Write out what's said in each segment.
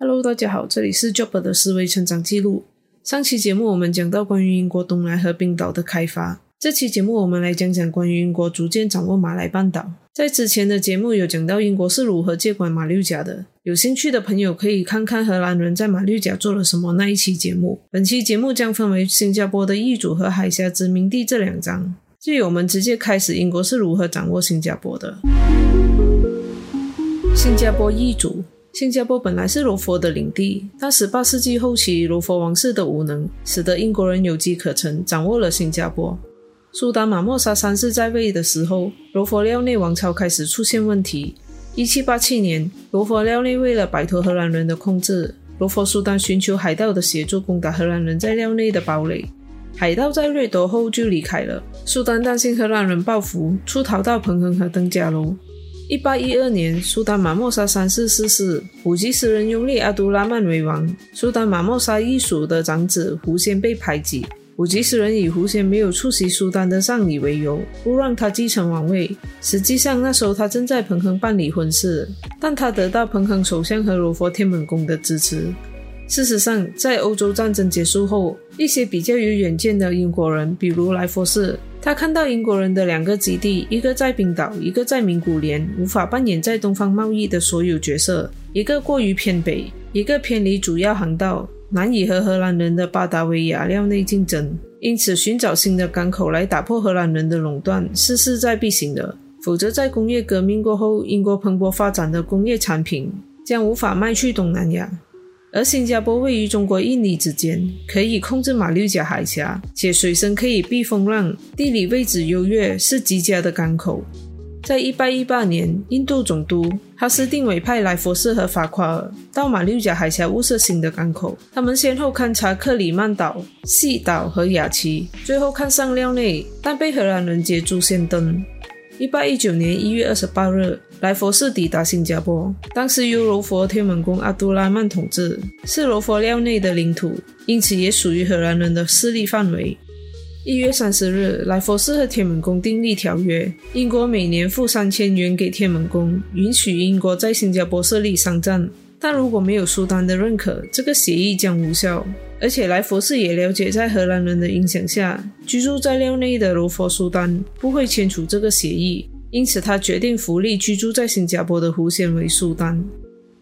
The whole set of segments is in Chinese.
Hello，大家好，这里是 Job 的思维成长记录。上期节目我们讲到关于英国东莱和冰岛的开发，这期节目我们来讲讲关于英国逐渐掌握马来半岛。在之前的节目有讲到英国是如何接管马六甲的，有兴趣的朋友可以看看荷兰人在马六甲做了什么那一期节目。本期节目将分为新加坡的易主和海峡殖民地这两章，所以我们直接开始英国是如何掌握新加坡的。新加坡易主。新加坡本来是罗佛的领地，但十八世纪后期罗佛王室的无能，使得英国人有机可乘，掌握了新加坡。苏丹马莫沙三世在位的时候，罗佛廖内王朝开始出现问题。一七八七年，罗佛廖内为了摆脱荷兰人的控制，罗佛苏丹寻求海盗的协助，攻打荷兰人在廖内的堡垒。海盗在掠夺后就离开了。苏丹担心荷兰人报复，出逃到彭亨和登嘉楼。一八一二年，苏丹马莫沙三世逝世，胡吉斯人拥立阿都拉曼为王。苏丹马莫沙一属的长子胡仙被排挤，胡吉斯人以胡仙没有出席苏丹的葬礼为由，不让他继承王位。实际上，那时候他正在彭亨办理婚事，但他得到彭亨首相和罗佛天门宫的支持。事实上，在欧洲战争结束后，一些比较有远见的英国人，比如莱佛士，他看到英国人的两个基地，一个在冰岛，一个在名古连，无法扮演在东方贸易的所有角色，一个过于偏北，一个偏离主要航道，难以和荷兰人的巴达维亚料内竞争，因此寻找新的港口来打破荷兰人的垄断是势在必行的。否则，在工业革命过后，英国蓬勃发展的工业产品将无法卖去东南亚。而新加坡位于中国印尼之间，可以控制马六甲海峡，且水深可以避风浪，地理位置优越，是极佳的港口。在一八一八年，印度总督哈斯定委派莱佛士和法夸尔到马六甲海峡物色新的港口。他们先后勘察克里曼岛、细岛和雅琪，最后看上廖内，但被荷兰人捷足先登。一八一九年一月二十八日。来佛寺抵达新加坡，当时由罗佛天门宫阿都拉曼统治，是罗佛廖内的领土，因此也属于荷兰人的势力范围。一月三十日，来佛寺和天门宫订立条约，英国每年付三千元给天门宫，允许英国在新加坡设立商站。但如果没有苏丹的认可，这个协议将无效。而且莱佛士也了解，在荷兰人的影响下，居住在廖内的罗佛苏丹不会签署这个协议。因此，他决定扶立居住在新加坡的胡仙为苏丹，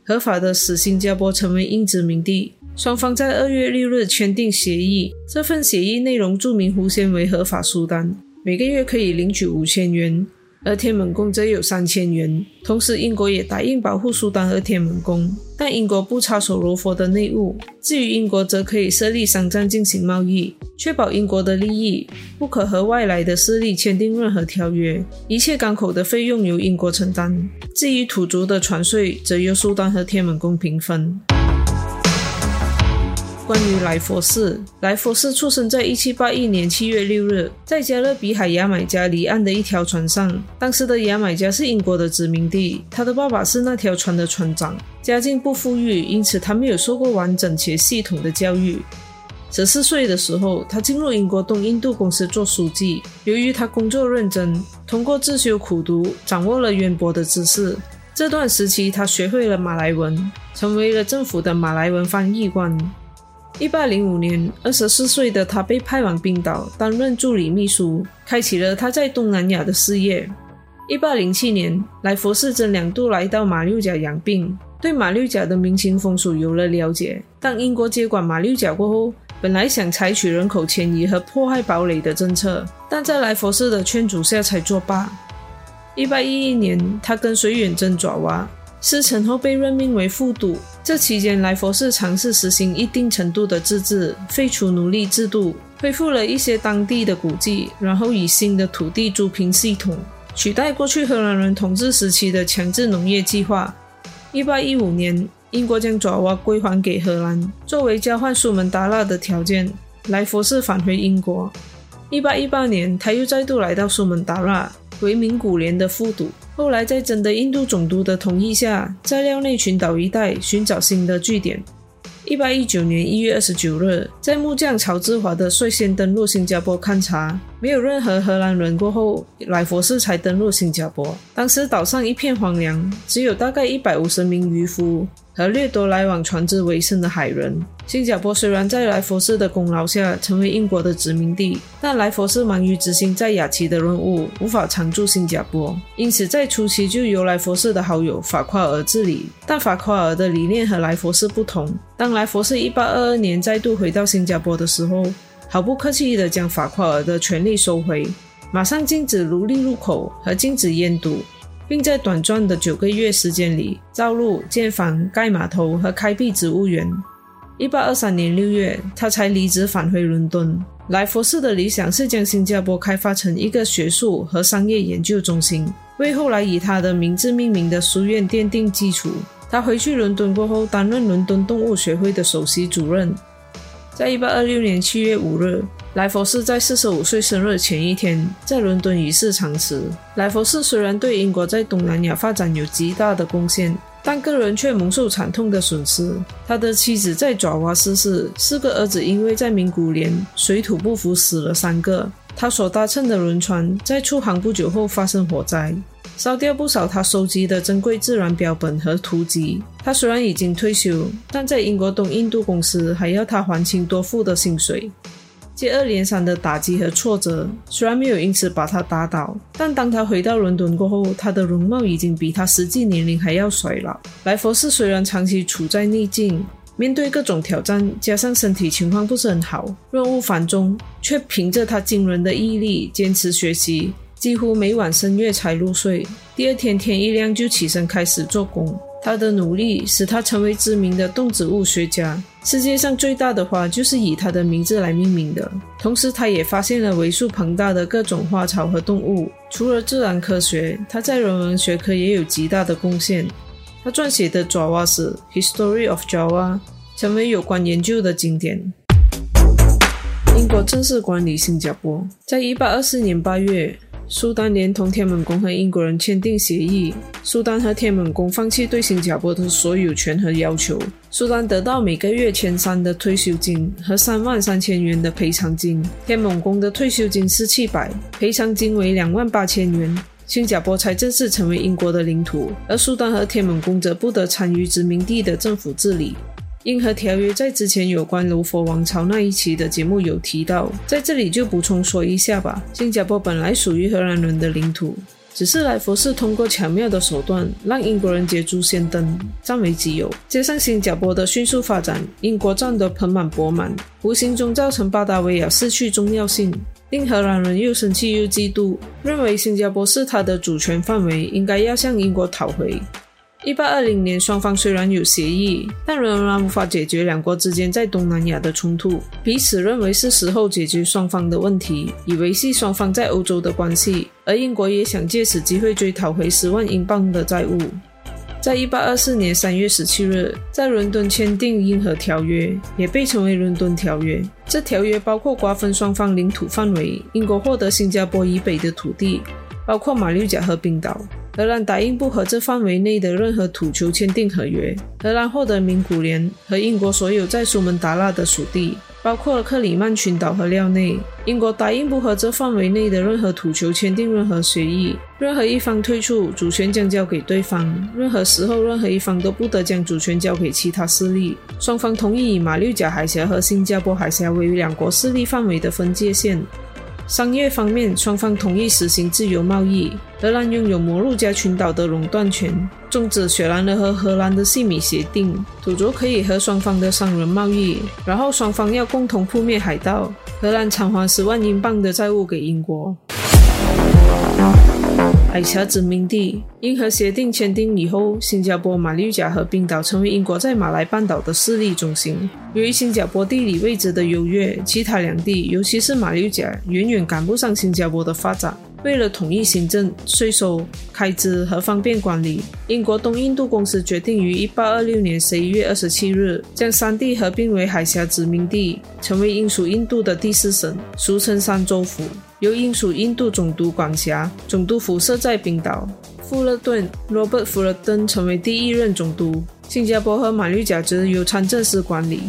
合法的使新加坡成为英殖民地。双方在二月六日签订协议，这份协议内容注明胡仙为合法苏丹，每个月可以领取五千元。而天门宫则有三千元，同时英国也答应保护苏丹和天门宫，但英国不插手罗佛的内务。至于英国，则可以设立商站进行贸易，确保英国的利益，不可和外来的势力签订任何条约。一切港口的费用由英国承担，至于土族的船税，则由苏丹和天门宫平分。关于莱佛士，莱佛士出生在一七八一年七月六日，在加勒比海牙买加离岸的一条船上。当时的牙买加是英国的殖民地，他的爸爸是那条船的船长，家境不富裕，因此他没有受过完整且系统的教育。十四岁的时候，他进入英国东印度公司做书记。由于他工作认真，通过自修苦读，掌握了渊博的知识。这段时期，他学会了马来文，成为了政府的马来文翻译官。一八零五年，二十四岁的他被派往冰岛担任助理秘书，开启了他在东南亚的事业。一八零七年，莱佛士曾两度来到马六甲养病，对马六甲的民情风俗有了了解。当英国接管马六甲过后，本来想采取人口迁移和迫害堡垒的政策，但在莱佛士的劝阻下才作罢。一八一一年，他跟随远征爪哇。事成后被任命为副都。这期间，莱佛士尝试实行一定程度的自治，废除奴隶制度，恢复了一些当地的古迹，然后以新的土地租赁系统取代过去荷兰人统治时期的强制农业计划。一八一五年，英国将爪哇归还给荷兰，作为交换苏门答腊的条件。莱佛士返回英国。一八一八年，他又再度来到苏门答腊，为名古连的副都。后来，在征得印度总督的同意下，在廖内群岛一带寻找新的据点。一八一九年一月二十九日，在木匠曹志华的率先登陆新加坡勘察，没有任何荷兰人过后，莱佛士才登陆新加坡。当时岛上一片荒凉，只有大概一百五十名渔夫和掠夺来往船只为生的海人。新加坡虽然在莱佛士的功劳下成为英国的殖民地，但莱佛士忙于执行在雅琪的任务，无法常驻新加坡，因此在初期就由莱佛士的好友法夸尔治理。但法夸尔的理念和莱佛士不同。当莱佛士一八二二年再度回到新加坡的时候，毫不客气地将法夸尔的权力收回，马上禁止奴隶入口和禁止烟毒，并在短暂的九个月时间里造路、建房、盖码头和开辟植物园。一八二三年六月，他才离职返回伦敦。莱佛士的理想是将新加坡开发成一个学术和商业研究中心，为后来以他的名字命名的书院奠定基础。他回去伦敦过后，担任伦敦动物学会的首席主任。在一八二六年七月五日，莱佛士在四十五岁生日前一天，在伦敦与世长辞。莱佛士虽然对英国在东南亚发展有极大的贡献，但个人却蒙受惨痛的损失。他的妻子在爪哇逝世，四个儿子因为在名古连水土不服死了三个。他所搭乘的轮船在出航不久后发生火灾。烧掉不少他收集的珍贵自然标本和图籍。他虽然已经退休，但在英国东印度公司还要他还清多付的薪水。接二连三的打击和挫折，虽然没有因此把他打倒，但当他回到伦敦过后，他的容貌已经比他实际年龄还要衰老。莱佛士虽然长期处在逆境，面对各种挑战，加上身体情况不是很好，任务繁重，却凭着他惊人的毅力坚持学习。几乎每晚深夜才入睡，第二天天一亮就起身开始做工。他的努力使他成为知名的动植物学家，世界上最大的花就是以他的名字来命名的。同时，他也发现了为数庞大的各种花草和动物。除了自然科学，他在人文学科也有极大的贡献。他撰写的爪哇史 （History of Java） 成为有关研究的经典。英国正式管理新加坡，在一八二四年八月。苏丹连同天门宫和英国人签订协议，苏丹和天门宫放弃对新加坡的所有权和要求。苏丹得到每个月千三的退休金和三万三千元的赔偿金，天门宫的退休金是七百，赔偿金为两万八千元。新加坡才正式成为英国的领土，而苏丹和天门宫则不得参与殖民地的政府治理。英荷条约在之前有关卢佛王朝那一期的节目有提到，在这里就补充说一下吧。新加坡本来属于荷兰人的领土，只是莱佛士通过巧妙的手段让英国人捷足先登，占为己有。加上新加坡的迅速发展，英国占得盆满钵满，无形中造成巴达维亚失去重要性，令荷兰人又生气又嫉妒，认为新加坡是他的主权范围，应该要向英国讨回。一八二零年，双方虽然有协议，但仍然无法解决两国之间在东南亚的冲突。彼此认为是时候解决双方的问题，以维系双方在欧洲的关系。而英国也想借此机会追讨回十万英镑的债务。在一八二四年三月十七日，在伦敦签订《英荷条约》，也被称为《伦敦条约》。这条约包括瓜分双方领土范围，英国获得新加坡以北的土地，包括马六甲和冰岛。荷兰答应不和这范围内的任何土球签订合约。荷兰获得名古连和英国所有在苏门答腊的属地，包括克里曼群岛和廖内。英国答应不和这范围内的任何土球签订任何协议，任何一方退出，主权将交给对方。任何时候，任何一方都不得将主权交给其他势力。双方同意以马六甲海峡和新加坡海峡为两国势力范围的分界线。商业方面，双方同意实行自由贸易。荷兰拥有摩鹿加群岛的垄断权，终止雪兰莪和荷兰的细米协定，土著可以和双方的商人贸易。然后双方要共同扑灭海盗。荷兰偿还十万英镑的债务给英国。海峡殖民地，英荷协定签订以后，新加坡、马六甲和冰岛成为英国在马来半岛的势力中心。由于新加坡地理位置的优越，其他两地，尤其是马六甲，远远赶不上新加坡的发展。为了统一行政、税收、开支和方便管理，英国东印度公司决定于1826年11月27日将三地合并为海峡殖民地，成为英属印度的第四省，俗称三州府。由英属印度总督管辖，总督府设在冰岛。富勒顿 （Robert Fuldern） 成为第一任总督。新加坡和马六甲则由参政司管理。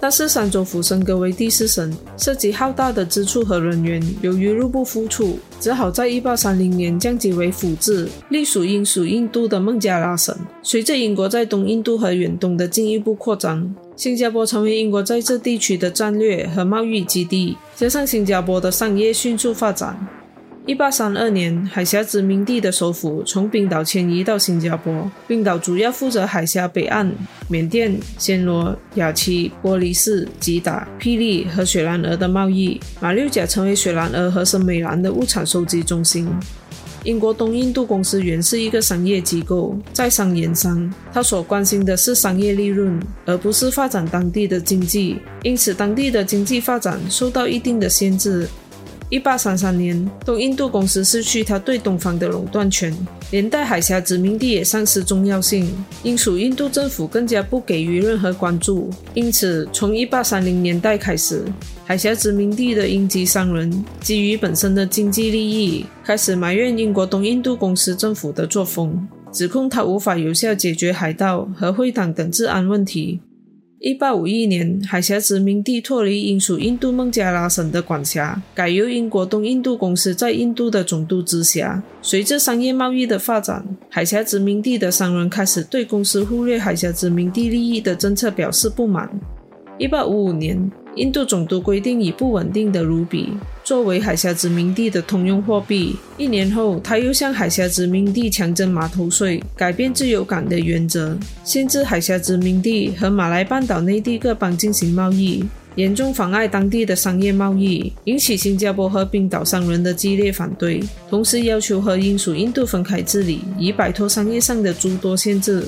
但是三州府升格为第四省，涉及浩大的支出和人员，由于入不敷出，只好在1830年降级为府治，隶属英属印度的孟加拉省。随着英国在东印度和远东的进一步扩张，新加坡成为英国在这地区的战略和贸易基地，加上新加坡的商业迅速发展。一八三二年，海峡殖民地的首府从冰岛迁移到新加坡。冰岛主要负责海峡北岸、缅甸、暹罗、雅琪、波利斯、吉打、霹雳和雪兰莪的贸易。马六甲成为雪兰莪和森美兰的物产收集中心。英国东印度公司原是一个商业机构，在商言商，他所关心的是商业利润，而不是发展当地的经济。因此，当地的经济发展受到一定的限制。一八三三年，东印度公司失去它对东方的垄断权，连带海峡殖民地也丧失重要性。英属印度政府更加不给予任何关注。因此，从一八三零年代开始，海峡殖民地的英籍商人基于本身的经济利益，开始埋怨英国东印度公司政府的作风，指控他无法有效解决海盗和会党等治安问题。一八五一年，海峡殖民地脱离英属印度孟加拉省的管辖，改由英国东印度公司在印度的总督直辖。随着商业贸易的发展，海峡殖民地的商人开始对公司忽略海峡殖民地利益的政策表示不满。一八五五年。印度总督规定以不稳定的卢比作为海峡殖民地的通用货币。一年后，他又向海峡殖民地强征码头税，改变自由港的原则，限制海峡殖民地和马来半岛内地各邦进行贸易，严重妨碍当地的商业贸易，引起新加坡和冰岛商人的激烈反对。同时，要求和英属印度分开治理，以摆脱商业上的诸多限制。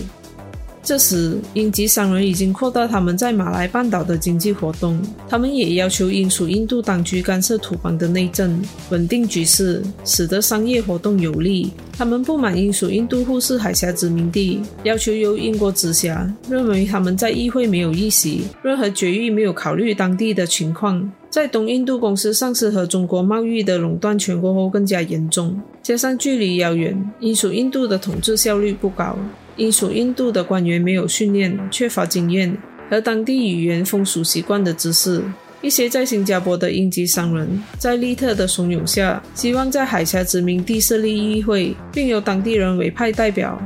这时，英籍商人已经扩大他们在马来半岛的经济活动。他们也要求英属印度当局干涉土邦的内政，稳定局势，使得商业活动有利。他们不满英属印度忽视海峡殖民地，要求由英国直辖，认为他们在议会没有议席，任何决议没有考虑当地的情况。在东印度公司丧失和中国贸易的垄断权过后，更加严重。加上距离遥远，英属印度的统治效率不高。英属印度的官员没有训练，缺乏经验和当地语言风俗习惯的知识。一些在新加坡的英籍商人，在利特的怂恿下，希望在海峡殖民地设立议会，并由当地人委派代表。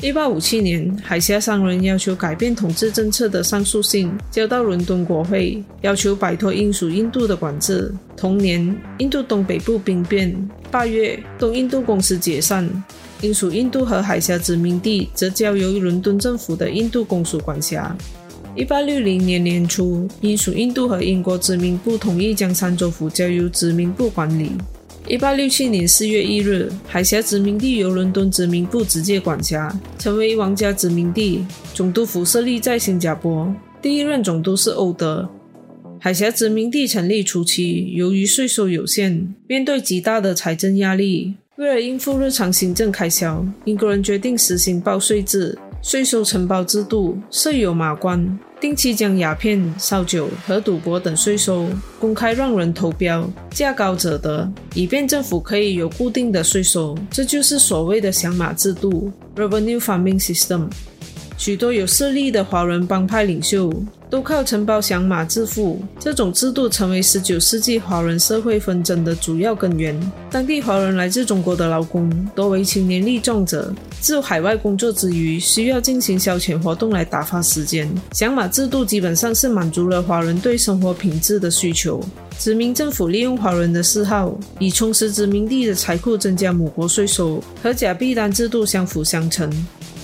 一八五七年，海峡商人要求改变统治政策的上诉信交到伦敦国会，要求摆脱英属印度的管制。同年，印度东北部兵变。八月，东印度公司解散。英属印度和海峡殖民地则交由伦敦政府的印度公署管辖。一八六零年年初，英属印度和英国殖民部同意将三州府交由殖民部管理。一八六七年四月一日，海峡殖民地由伦敦殖民部直接管辖，成为王家殖民地。总督府设立在新加坡，第一任总督是欧德。海峡殖民地成立初期，由于税收有限，面对极大的财政压力。为了应付日常行政开销，英国人决定实行报税制、税收承包制度，设有马关，定期将鸦片、烧酒和赌博等税收公开让人投标，价高者得，以便政府可以有固定的税收。这就是所谓的响马制度 （Revenue Farming System）。许多有势力的华人帮派领袖。都靠承包响马致富，这种制度成为十九世纪华人社会纷争的主要根源。当地华人来自中国的劳工多为青年力壮者，自海外工作之余需要进行消遣活动来打发时间。响马制度基本上是满足了华人对生活品质的需求。殖民政府利用华人的嗜好，以充实殖民地的财库，增加母国税收，和假币单制度相辅相成。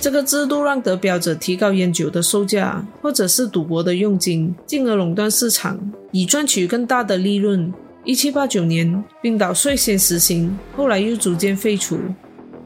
这个制度让得标者提高烟酒的售价，或者是赌博的佣金，进而垄断市场，以赚取更大的利润。一七八九年，冰岛率先实行，后来又逐渐废除。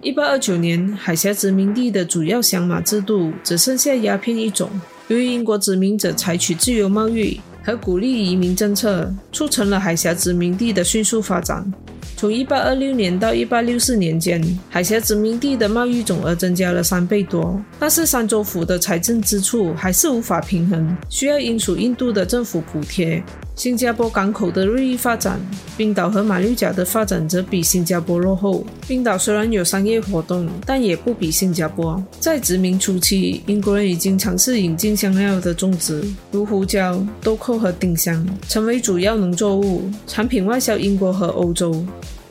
一八二九年，海峡殖民地的主要响马制度只剩下鸦片一种。由于英国殖民者采取自由贸易和鼓励移民政策，促成了海峡殖民地的迅速发展。从一八二六年到一八六四年间，海峡殖民地的贸易总额增加了三倍多，但是三州府的财政支出还是无法平衡，需要英属印度的政府补贴。新加坡港口的日益发展，冰岛和马六甲的发展则比新加坡落后。冰岛虽然有商业活动，但也不比新加坡。在殖民初期，英国人已经尝试引进香料的种植，如胡椒、豆蔻和丁香，成为主要农作物，产品外销英国和欧洲。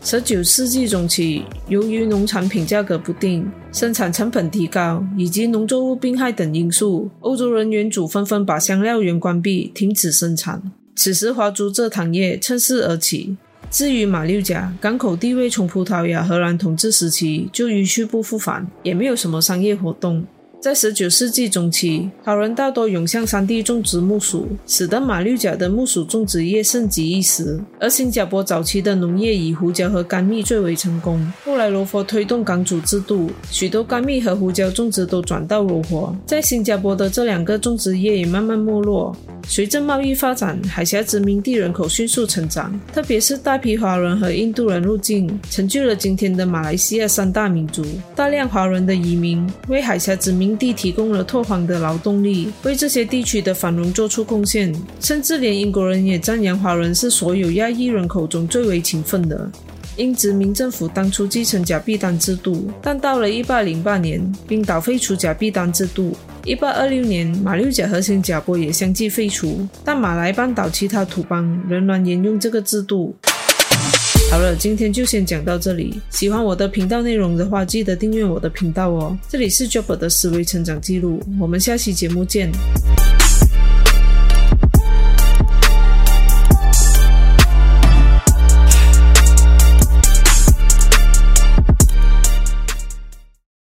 十九世纪中期，由于农产品价格不定、生产成本提高以及农作物病害等因素，欧洲人员主纷纷把香料园关闭，停止生产。此时，华族蔗糖业趁势而起。至于马六甲，港口地位从葡萄牙荷兰统治时期就一去不复返，也没有什么商业活动。在十九世纪中期，华人大多涌向山地种植木薯，使得马六甲的木薯种植业盛极一时。而新加坡早期的农业以胡椒和甘蜜最为成功。后来罗佛推动港主制度，许多甘蜜和胡椒种植都转到罗佛。在新加坡的这两个种植业也慢慢没落。随着贸易发展，海峡殖民地人口迅速成长，特别是大批华人和印度人入境，成就了今天的马来西亚三大民族。大量华人的移民为海峡殖民。地提供了拓荒的劳动力，为这些地区的繁荣做出贡献，甚至连英国人也赞扬华人是所有亚裔人口中最为勤奋的。英殖民政府当初继承假币单制度，但到了1808年，冰岛废除假币单制度；1826年，马六甲和新加坡也相继废除，但马来半岛其他土邦仍然沿用这个制度。好了，今天就先讲到这里。喜欢我的频道内容的话，记得订阅我的频道哦。这里是 Job 的思维成长记录，我们下期节目见。